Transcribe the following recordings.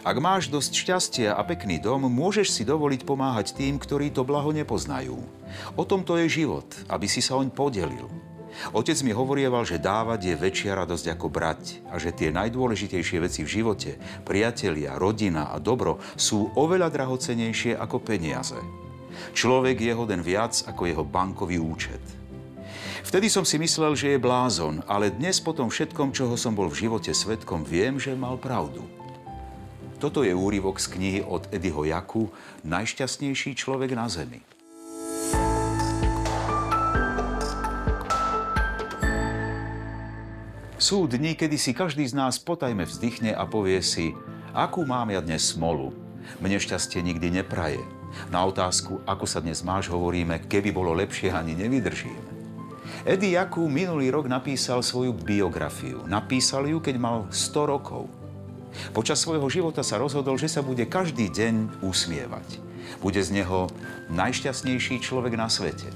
Ak máš dosť šťastia a pekný dom, môžeš si dovoliť pomáhať tým, ktorí to blaho nepoznajú. O tom to je život, aby si sa oň podelil. Otec mi hovorieval, že dávať je väčšia radosť ako brať a že tie najdôležitejšie veci v živote, priatelia, rodina a dobro sú oveľa drahocenejšie ako peniaze. Človek je hoden viac ako jeho bankový účet. Vtedy som si myslel, že je blázon, ale dnes po tom všetkom, čoho som bol v živote svetkom, viem, že mal pravdu. Toto je úryvok z knihy od Edyho Jaku Najšťastnejší človek na Zemi. Sú dni, kedy si každý z nás potajme vzdychne a povie si, akú mám ja dnes smolu. Mne šťastie nikdy nepraje. Na otázku, ako sa dnes máš, hovoríme, keby bolo lepšie, ani nevydržím. Eddie Jaku minulý rok napísal svoju biografiu. Napísal ju, keď mal 100 rokov. Počas svojho života sa rozhodol, že sa bude každý deň usmievať. Bude z neho najšťastnejší človek na svete.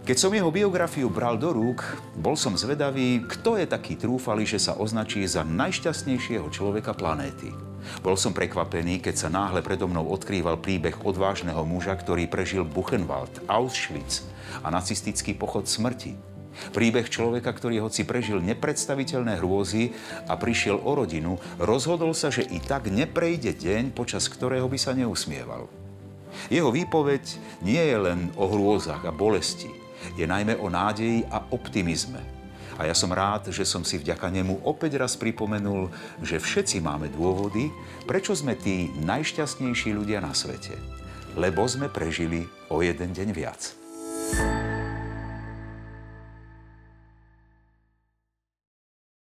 Keď som jeho biografiu bral do rúk, bol som zvedavý, kto je taký trúfalý, že sa označí za najšťastnejšieho človeka planéty. Bol som prekvapený, keď sa náhle predo mnou odkrýval príbeh odvážneho muža, ktorý prežil Buchenwald, Auschwitz a nacistický pochod smrti. Príbeh človeka, ktorý hoci prežil nepredstaviteľné hrôzy a prišiel o rodinu, rozhodol sa, že i tak neprejde deň, počas ktorého by sa neusmieval. Jeho výpoveď nie je len o hrôzach a bolesti, je najmä o nádeji a optimizme. A ja som rád, že som si vďaka nemu opäť raz pripomenul, že všetci máme dôvody, prečo sme tí najšťastnejší ľudia na svete. Lebo sme prežili o jeden deň viac.